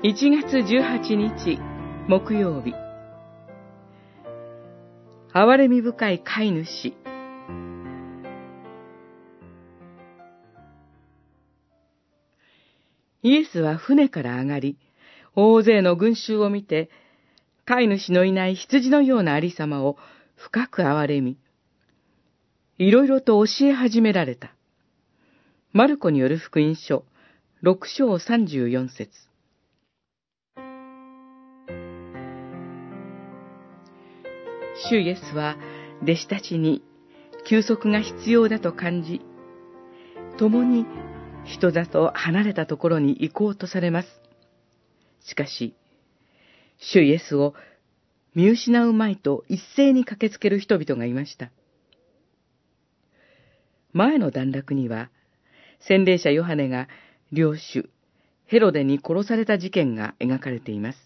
1月18日木曜日。憐れみ深い飼い主。イエスは船から上がり、大勢の群衆を見て、飼い主のいない羊のようなありさまを深く憐れみ、いろいろと教え始められた。マルコによる福音書、六章三十四節。主イエスは弟子たちに休息が必要だと感じ、共に人里離れたところに行こうとされます。しかし、主イエスを見失うまいと一斉に駆けつける人々がいました。前の段落には、洗礼者ヨハネが領主、ヘロデに殺された事件が描かれています。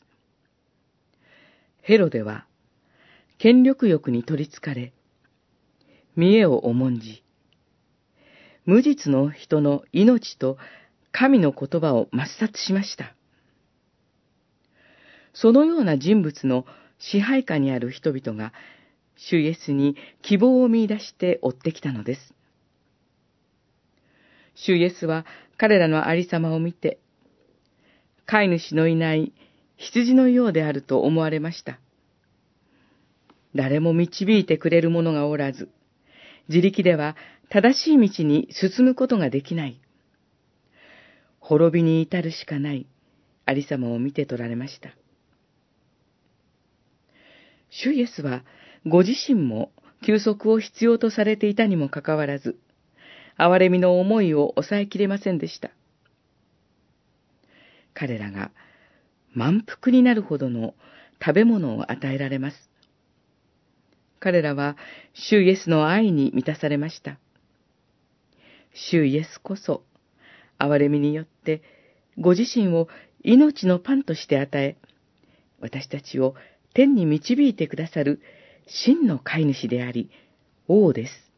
ヘロデは、権力欲に取りつかれ、見栄を重んじ、無実の人の命と神の言葉を抹殺しました。そのような人物の支配下にある人々が、主イエスに希望を見出して追ってきたのです。主イエスは彼らのありさまを見て、飼い主のいない羊のようであると思われました。誰も導いてくれる者がおらず、自力では正しい道に進むことができない。滅びに至るしかないありさまを見て取られました。主イエスはご自身も休息を必要とされていたにもかかわらず、憐れみの思いを抑えきれませんでした。彼らが満腹になるほどの食べ物を与えられます。彼らは、主イエスの愛に満たされました。主イエスこそ、憐れみによって、ご自身を命のパンとして与え、私たちを天に導いてくださる真の飼い主であり、王です。